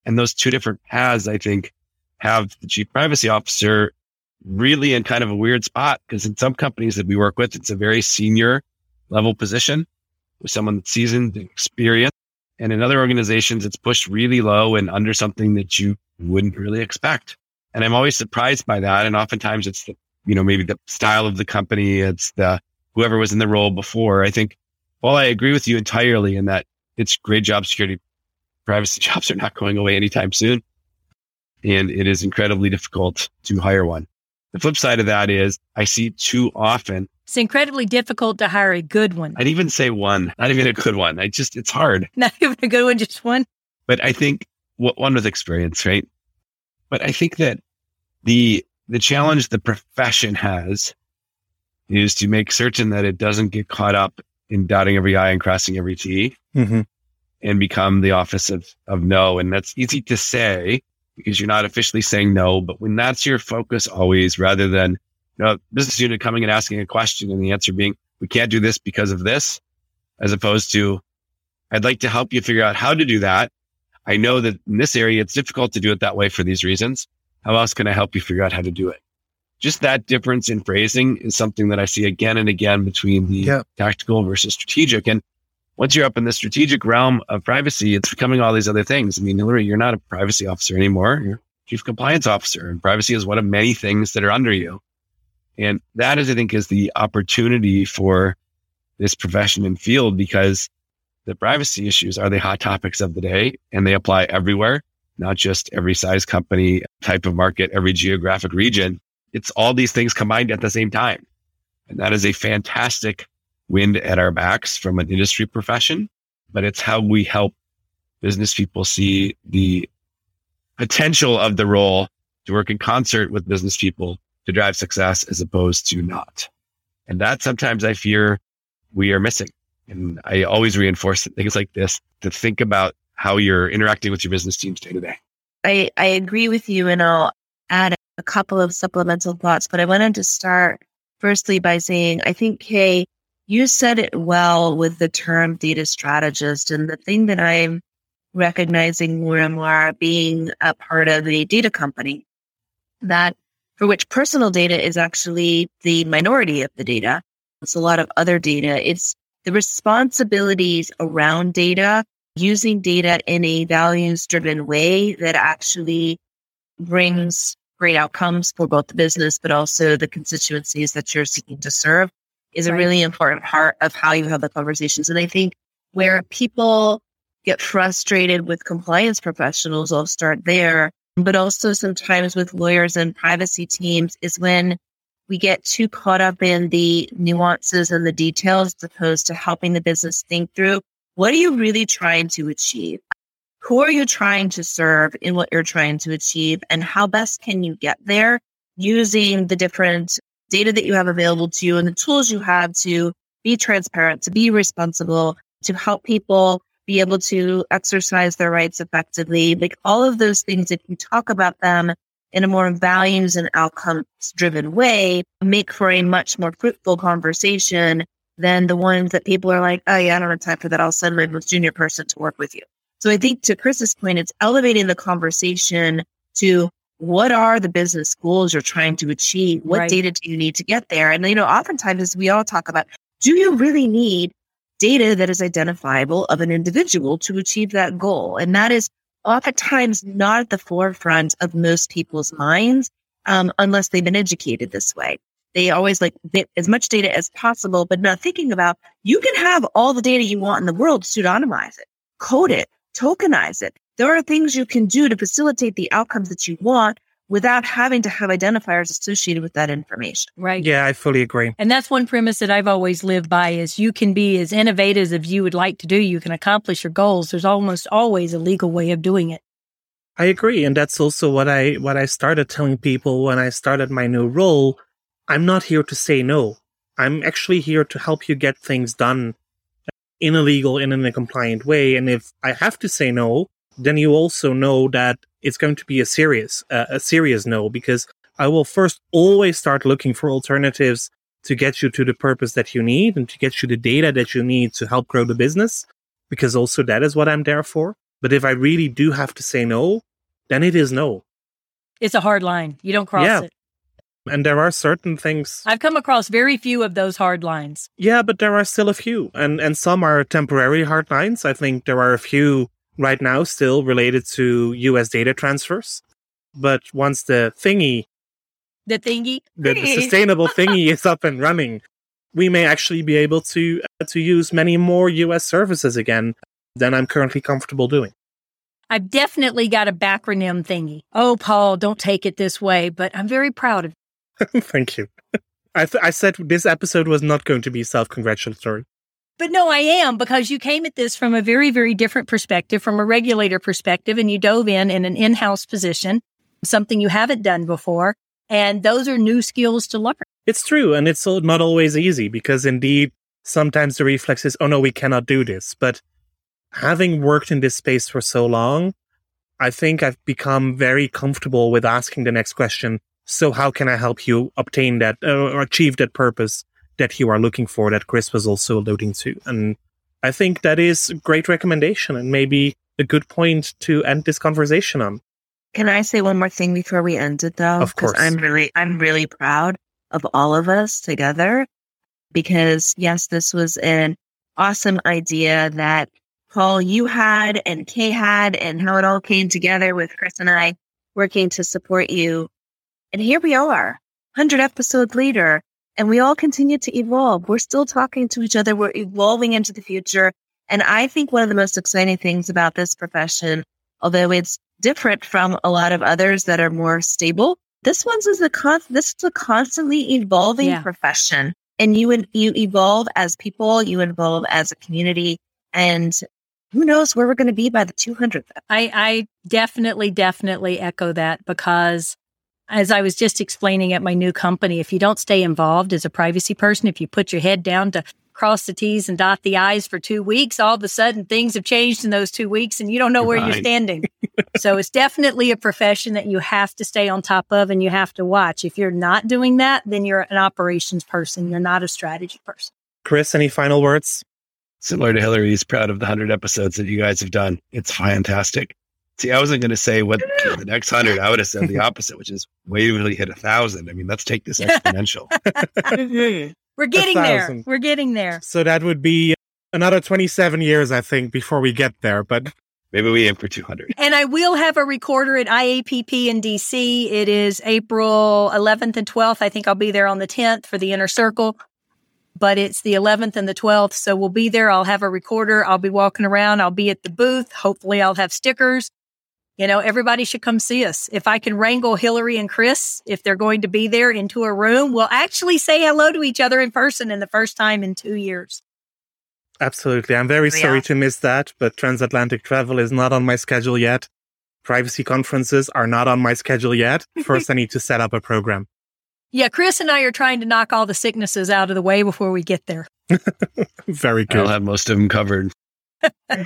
And those two different paths, I think, have the chief privacy officer really in kind of a weird spot because in some companies that we work with, it's a very senior level position with someone that's seasoned and experienced and in other organizations, it's pushed really low and under something that you wouldn't really expect. And I'm always surprised by that. And oftentimes it's the, you know, maybe the style of the company. It's the whoever was in the role before. I think while I agree with you entirely in that it's great job security, privacy [laughs] jobs are not going away anytime soon. And it is incredibly difficult to hire one. The flip side of that is I see too often it's incredibly difficult to hire a good one. I'd even say one, not even a good one. I just, it's hard. [laughs] Not even a good one, just one. But I think what one with experience, right? But I think that the, the challenge the profession has is to make certain that it doesn't get caught up in dotting every I and crossing every T mm-hmm. and become the office of, of no. And that's easy to say because you're not officially saying no. But when that's your focus always, rather than you know, business unit coming and asking a question and the answer being, we can't do this because of this, as opposed to, I'd like to help you figure out how to do that. I know that in this area, it's difficult to do it that way for these reasons. How else can I help you figure out how to do it? Just that difference in phrasing is something that I see again and again between the yeah. tactical versus strategic. And once you're up in the strategic realm of privacy, it's becoming all these other things. I mean, Hilary, you're not a privacy officer anymore. You're chief compliance officer and privacy is one of many things that are under you. And that is, I think, is the opportunity for this profession and field because the privacy issues are the hot topics of the day and they apply everywhere, not just every size company, type of market, every geographic region. It's all these things combined at the same time. And that is a fantastic wind at our backs from an industry profession, but it's how we help business people see the potential of the role to work in concert with business people to drive success as opposed to not. And that sometimes I fear we are missing. And I always reinforce things like this to think about how you're interacting with your business teams day to day. I, I agree with you and I'll add a couple of supplemental thoughts, but I wanted to start firstly by saying, I think, Kay, you said it well with the term data strategist. And the thing that I'm recognizing more and more being a part of a data company that for which personal data is actually the minority of the data. It's a lot of other data. It's the responsibilities around data, using data in a values driven way that actually brings great outcomes for both the business, but also the constituencies that you're seeking to serve is a really important part of how you have the conversations. And I think where people get frustrated with compliance professionals, I'll start there, but also sometimes with lawyers and privacy teams is when we get too caught up in the nuances and the details as opposed to helping the business think through what are you really trying to achieve? Who are you trying to serve in what you're trying to achieve? And how best can you get there using the different data that you have available to you and the tools you have to be transparent, to be responsible, to help people be able to exercise their rights effectively. Like all of those things, if you talk about them in a more values and outcomes driven way, make for a much more fruitful conversation than the ones that people are like, oh yeah, I don't have time for that. I'll send my most junior person to work with you. So I think to Chris's point, it's elevating the conversation to what are the business goals you're trying to achieve? What right. data do you need to get there? And, you know, oftentimes as we all talk about, do you really need data that is identifiable of an individual to achieve that goal? And that is oftentimes not at the forefront of most people's minds, um, unless they've been educated this way. They always like as much data as possible, but not thinking about you can have all the data you want in the world, pseudonymize it, code it, tokenize it. There are things you can do to facilitate the outcomes that you want without having to have identifiers associated with that information. Right. Yeah, I fully agree. And that's one premise that I've always lived by is you can be as innovative as you would like to do. You can accomplish your goals. There's almost always a legal way of doing it. I agree. And that's also what I what I started telling people when I started my new role. I'm not here to say no. I'm actually here to help you get things done in a legal and in a compliant way. And if I have to say no, then you also know that it's going to be a serious, uh, a serious no, because I will first always start looking for alternatives to get you to the purpose that you need and to get you the data that you need to help grow the business, because also that is what I'm there for. But if I really do have to say no, then it is no. It's a hard line. You don't cross yeah. it. And there are certain things I've come across very few of those hard lines. Yeah, but there are still a few. And and some are temporary hard lines. I think there are a few right now still related to US data transfers. But once the thingy the thingy the, the [laughs] sustainable thingy is up and running, we may actually be able to uh, to use many more US services again than I'm currently comfortable doing. I've definitely got a backronym thingy. Oh, Paul, don't take it this way, but I'm very proud of [laughs] Thank you. I, th- I said this episode was not going to be self congratulatory. But no, I am because you came at this from a very, very different perspective, from a regulator perspective, and you dove in in an in house position, something you haven't done before. And those are new skills to learn. It's true. And it's not always easy because indeed, sometimes the reflex is, oh no, we cannot do this. But having worked in this space for so long, I think I've become very comfortable with asking the next question so how can I help you obtain that uh, or achieve that purpose that you are looking for that Chris was also alluding to? And I think that is a great recommendation and maybe a good point to end this conversation on. Can I say one more thing before we end it though? Of course. I'm really, I'm really proud of all of us together because yes, this was an awesome idea that Paul, you had and Kay had and how it all came together with Chris and I working to support you and here we are, 100 episodes later, and we all continue to evolve. We're still talking to each other. We're evolving into the future. And I think one of the most exciting things about this profession, although it's different from a lot of others that are more stable, this one's is a con- this is a constantly evolving yeah. profession. And you you evolve as people, you evolve as a community, and who knows where we're going to be by the 200th. I, I definitely, definitely echo that because as I was just explaining at my new company, if you don't stay involved as a privacy person, if you put your head down to cross the T's and dot the I's for two weeks, all of a sudden things have changed in those two weeks and you don't know where right. you're standing. [laughs] so it's definitely a profession that you have to stay on top of and you have to watch. If you're not doing that, then you're an operations person. You're not a strategy person. Chris, any final words? similar to Hilary's, proud of the 100 episodes that you guys have done. It's fantastic. See, I wasn't going to say what the next 100, I would have said the opposite, which is wait till hit a 1,000. I mean, let's take this exponential. [laughs] Mm-hmm. We're getting there. We're getting there. So that would be another 27 years, I think, before we get there. But maybe we aim for 200. And I will have a recorder at IAPP in DC. It is April 11th and 12th. I think I'll be there on the 10th for the inner circle but it's the 11th and the 12th. So we'll be there. I'll have a recorder. I'll be walking around. I'll be at the booth. Hopefully I'll have stickers. You know, everybody should come see us. If I can wrangle Hilary and Chris, if they're going to be there into a room, we'll actually say hello to each other in person in the first time in two years. Absolutely. I'm very yeah. sorry to miss that, but transatlantic travel is not on my schedule yet. Privacy conferences are not on my schedule yet. [laughs] First, I need to set up a program. Yeah, Chris and I are trying to knock all the sicknesses out of the way before we get there. [laughs] Very good. I'll have most of them covered.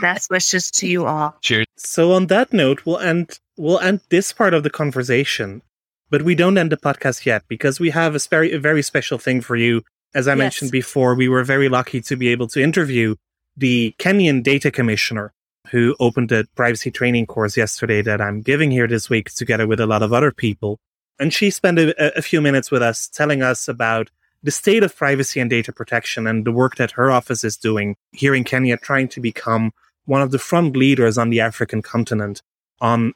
Best wishes to you all. Cheers. So on that note, we'll end we'll end this part of the conversation, but we don't end the podcast yet because we have a very a very special thing for you. As I yes. mentioned before, we were very lucky to be able to interview the Kenyan data commissioner who opened a privacy training course yesterday that I'm giving here this week together with a lot of other people. And she spent a, a few minutes with us telling us about the state of privacy and data protection and the work that her office is doing here in Kenya, trying to become one of the front leaders on the African continent on,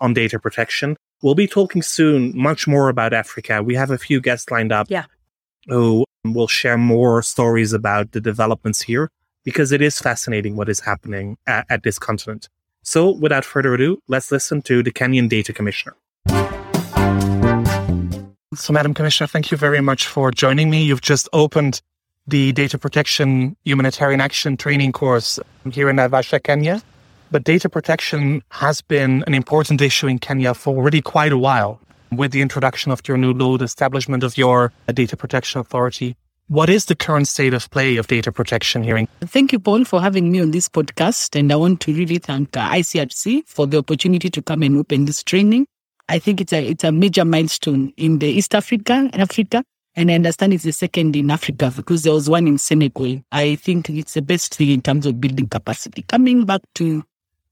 on data protection. We'll be talking soon much more about Africa. We have a few guests lined up yeah. who will share more stories about the developments here because it is fascinating what is happening at, at this continent. So without further ado, let's listen to the Kenyan Data Commissioner. So, Madam Commissioner, thank you very much for joining me. You've just opened the Data Protection Humanitarian Action Training course here in Naivasha, Kenya. But data protection has been an important issue in Kenya for already quite a while with the introduction of your new law, the establishment of your Data Protection Authority. What is the current state of play of data protection here? Thank you, Paul, for having me on this podcast. And I want to really thank uh, ICRC for the opportunity to come and open this training. I think it's a it's a major milestone in the East Africa, Africa, and I understand it's the second in Africa because there was one in Senegal. I think it's the best thing in terms of building capacity. Coming back to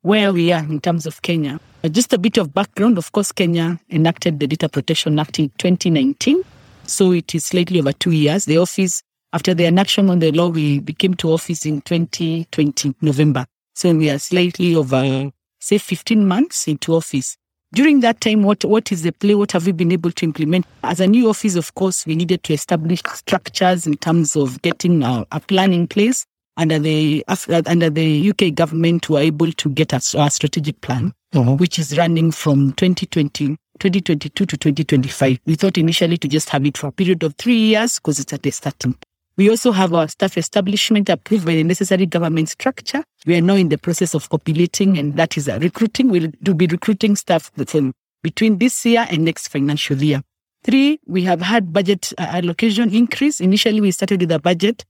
where we are in terms of Kenya, uh, just a bit of background. Of course, Kenya enacted the Data Protection Act in 2019, so it is slightly over two years. The office, after the enactment on the law, we became to office in 2020 November. So we are slightly over, say, 15 months into office. During that time, what, what is the play? What have we been able to implement? As a new office, of course, we needed to establish structures in terms of getting a, a plan in place. Under the under the UK government, we were able to get a, a strategic plan, uh-huh. which is running from 2020 2022 to 2025. We thought initially to just have it for a period of three years because it's at the starting. We also have our staff establishment approved by the necessary government structure. We are now in the process of populating, and that is recruiting. We'll do be recruiting staff from between this year and next financial year. Three, we have had budget uh, allocation increase. Initially, we started with a budget.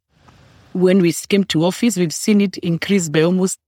When we came to office, we've seen it increase by almost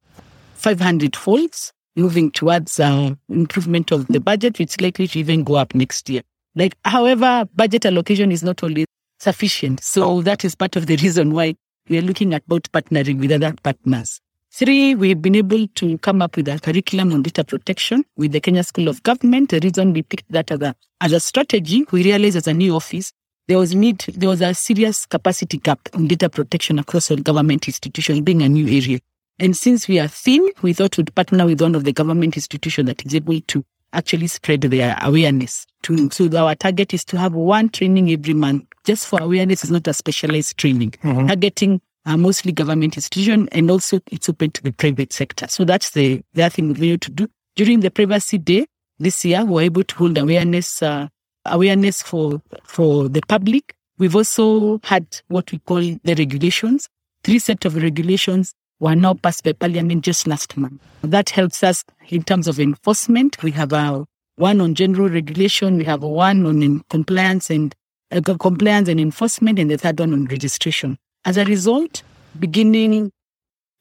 500 folds, moving towards uh, improvement of the budget, which likely to even go up next year. Like, however, budget allocation is not only sufficient. So that is part of the reason why we are looking at both partnering with other partners. Three, we've been able to come up with a curriculum on data protection with the Kenya School of Government. The reason we picked that as a, as a strategy, we realized as a new office, there was need, there was a serious capacity gap in data protection across all government institutions being a new area. And since we are thin, we thought we'd partner with one of the government institutions that is able to actually spread their awareness. To, so our target is to have one training every month just for awareness. is not a specialized training. Mm-hmm. Targeting uh, mostly government institution and also it's open to the private sector. So that's the, the other thing we need to do. During the privacy day this year, we were able to hold awareness, uh, awareness for, for the public. We've also had what we call the regulations, three set of regulations were now passed by parliament just last month. That helps us in terms of enforcement. We have a one on general regulation. We have one on compliance and uh, compliance and enforcement, and the third one on registration. As a result, beginning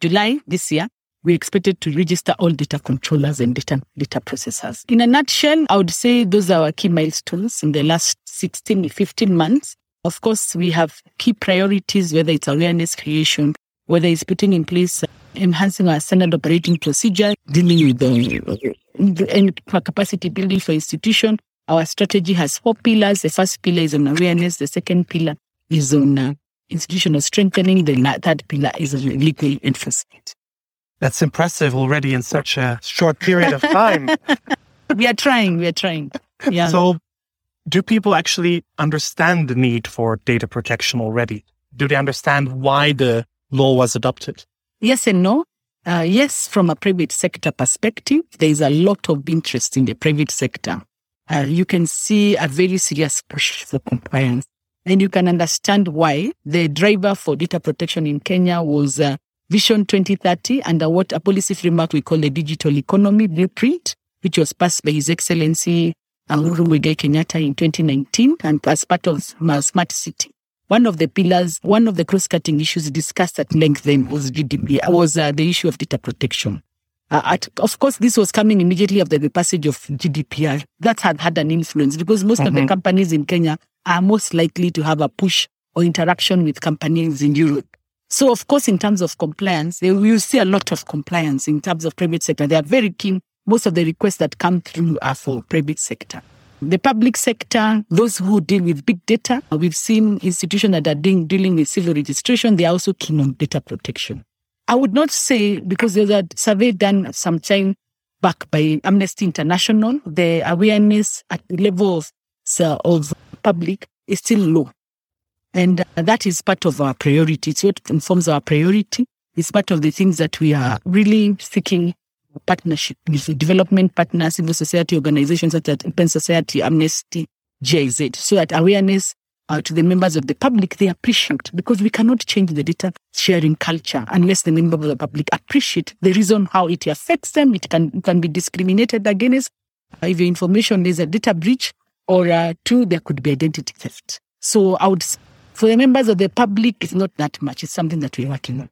July this year, we expected to register all data controllers and data, data processors. In a nutshell, I would say those are our key milestones in the last 16, 15 months. Of course, we have key priorities, whether it's awareness creation, whether it's putting in place, enhancing our standard operating procedure, dealing with the, and capacity building for institution. Our strategy has four pillars. The first pillar is on awareness. The second pillar is on uh, institutional strengthening. The third pillar is on legal enforcement. That's impressive already in such a short period of time. [laughs] we are trying. We are trying. Yeah. So, do people actually understand the need for data protection already? Do they understand why the law was adopted? Yes and no. Uh, yes, from a private sector perspective, there is a lot of interest in the private sector. Uh, you can see a very serious push for compliance. And you can understand why the driver for data protection in Kenya was uh, Vision 2030 under what a policy framework we call the digital economy blueprint, which was passed by His Excellency Uhuru Muigai Kenyatta in 2019 and as part of Smart City. One of the pillars, one of the cross-cutting issues discussed at length then was GDPR, was uh, the issue of data protection. Uh, at, of course, this was coming immediately after the passage of GDPR. That had had an influence because most mm-hmm. of the mm-hmm. companies in Kenya are most likely to have a push or interaction with companies in Europe. So, of course, in terms of compliance, they will see a lot of compliance in terms of private sector. They are very keen. Most of the requests that come through are for private sector. The public sector, those who deal with big data, we've seen institutions that are doing, dealing with civil registration, they are also keen on data protection. I would not say, because there's a survey done some time back by Amnesty International, the awareness at the level of, of public is still low. And uh, that is part of our priority. It's what informs our priority. It's part of the things that we are really seeking partnership with development partners, civil society organizations such as Open Society, Amnesty, GIZ, so that awareness uh, to the members of the public, they appreciate because we cannot change the data sharing culture unless the members of the public appreciate the reason how it affects them. It can, can be discriminated against. Uh, if your information is a data breach or uh, two, there could be identity theft. So I would for the members of the public, it's not that much. It's something that we're working on.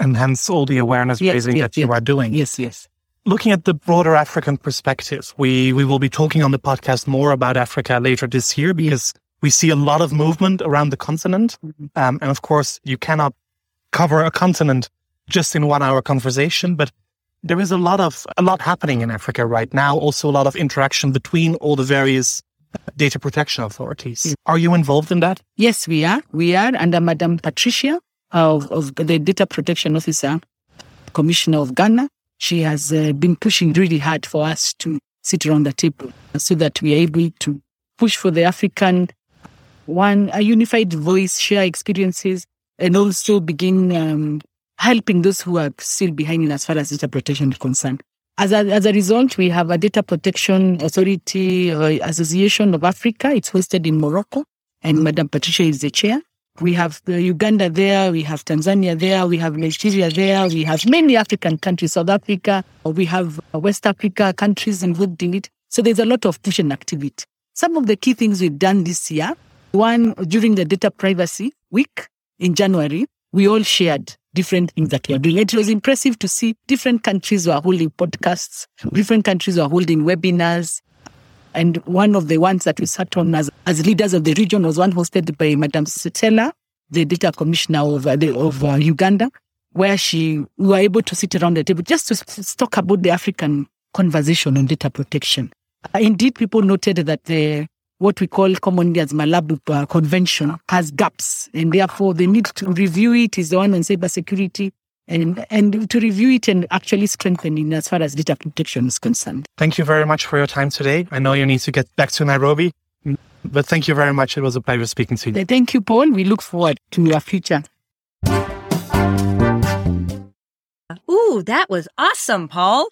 And hence all the awareness yes, raising yes, that yes. you are doing. Yes, yes. Looking at the broader African perspective, we, we will be talking on the podcast more about Africa later this year because we see a lot of movement around the continent. Mm-hmm. Um, and of course, you cannot cover a continent just in one hour conversation, but there is a lot of, a lot happening in Africa right now. Also a lot of interaction between all the various data protection authorities. Are you involved in that? Yes, we are. We are under Madam Patricia of, of the Data Protection Officer, Commissioner of Ghana. She has uh, been pushing really hard for us to sit around the table so that we are able to push for the African one, a unified voice, share experiences, and also begin um, helping those who are still behind in as far as data protection is concerned. As a, as a result, we have a Data Protection Authority uh, Association of Africa. It's hosted in Morocco, and Madam Patricia is the chair. We have uh, Uganda there, we have Tanzania there, we have Nigeria there, we have many African countries, South Africa, we have uh, West Africa countries involved in it. So there's a lot of push and activity. Some of the key things we've done this year, one during the Data Privacy Week in January, we all shared different things that we are doing. It was impressive to see different countries were holding podcasts, different countries were holding webinars. And one of the ones that we sat on as, as leaders of the region was one hosted by Madam Stella, the data commissioner of, uh, the, of uh, Uganda, where she we were able to sit around the table just to talk about the African conversation on data protection. Uh, indeed, people noted that the what we call commonly as Malabo uh, Convention has gaps, and therefore the need to review it is the one on cybersecurity and and to review it and actually strengthening as far as data protection is concerned. Thank you very much for your time today. I know you need to get back to Nairobi, but thank you very much. It was a pleasure speaking to you. Thank you, Paul. We look forward to your future. Ooh, that was awesome, Paul.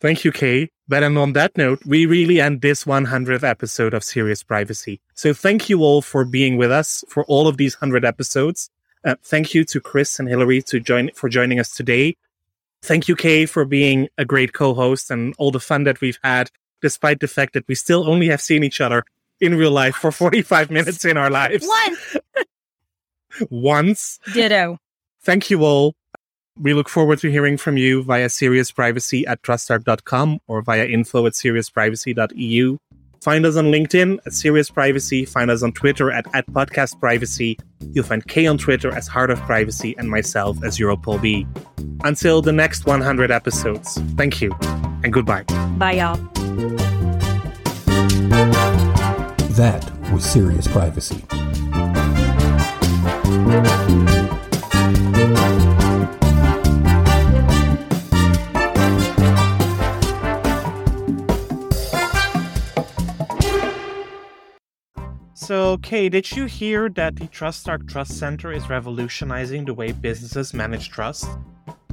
Thank you, Kay. But and on that note, we really end this 100th episode of Serious Privacy. So thank you all for being with us for all of these 100 episodes. Uh, thank you to Chris and Hilary to join for joining us today. Thank you, Kay, for being a great co-host and all the fun that we've had, despite the fact that we still only have seen each other in real life for 45 minutes in our lives. Once. [laughs] Once. Ditto. Thank you all. We look forward to hearing from you via seriousprivacy at trustarc.com or via info at seriousprivacy.eu. Find us on LinkedIn at Serious Privacy. Find us on Twitter at, at Podcast Privacy. You'll find Kay on Twitter as Heart of Privacy and myself as EuroPaulB. Until the next 100 episodes, thank you and goodbye. Bye, y'all. That was Serious Privacy. So, Kay, did you hear that the TrustArc Trust Center is revolutionizing the way businesses manage trust?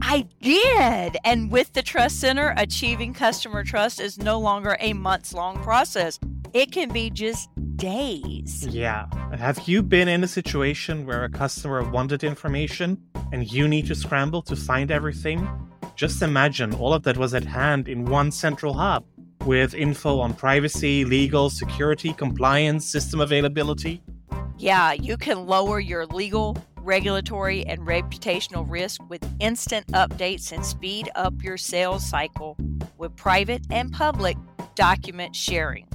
I did. And with the Trust Center, achieving customer trust is no longer a months long process. It can be just days. Yeah. Have you been in a situation where a customer wanted information and you need to scramble to find everything? Just imagine all of that was at hand in one central hub with info on privacy, legal, security, compliance, system availability. Yeah, you can lower your legal, regulatory, and reputational risk with instant updates and speed up your sales cycle with private and public document sharing.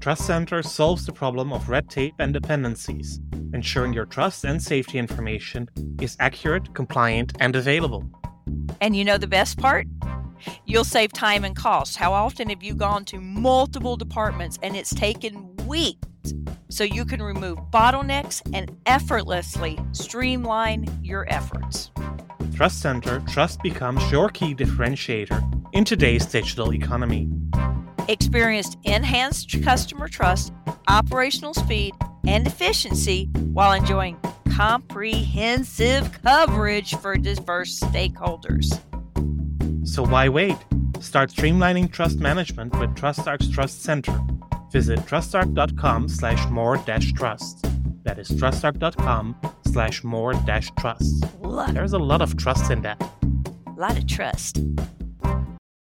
Trust Center solves the problem of red tape and dependencies, ensuring your trust and safety information is accurate, compliant, and available. And you know the best part? You'll save time and cost. How often have you gone to multiple departments and it's taken weeks? So you can remove bottlenecks and effortlessly streamline your efforts. Trust Center, trust becomes your key differentiator in today's digital economy. Experienced enhanced customer trust, operational speed, and efficiency while enjoying comprehensive coverage for diverse stakeholders. So why wait? Start streamlining trust management with TrustArc's Trust Center. Visit trustarc.com slash more dash trust. That is trustarc.com slash more dash trust. There's a lot of trust in that. A lot of trust.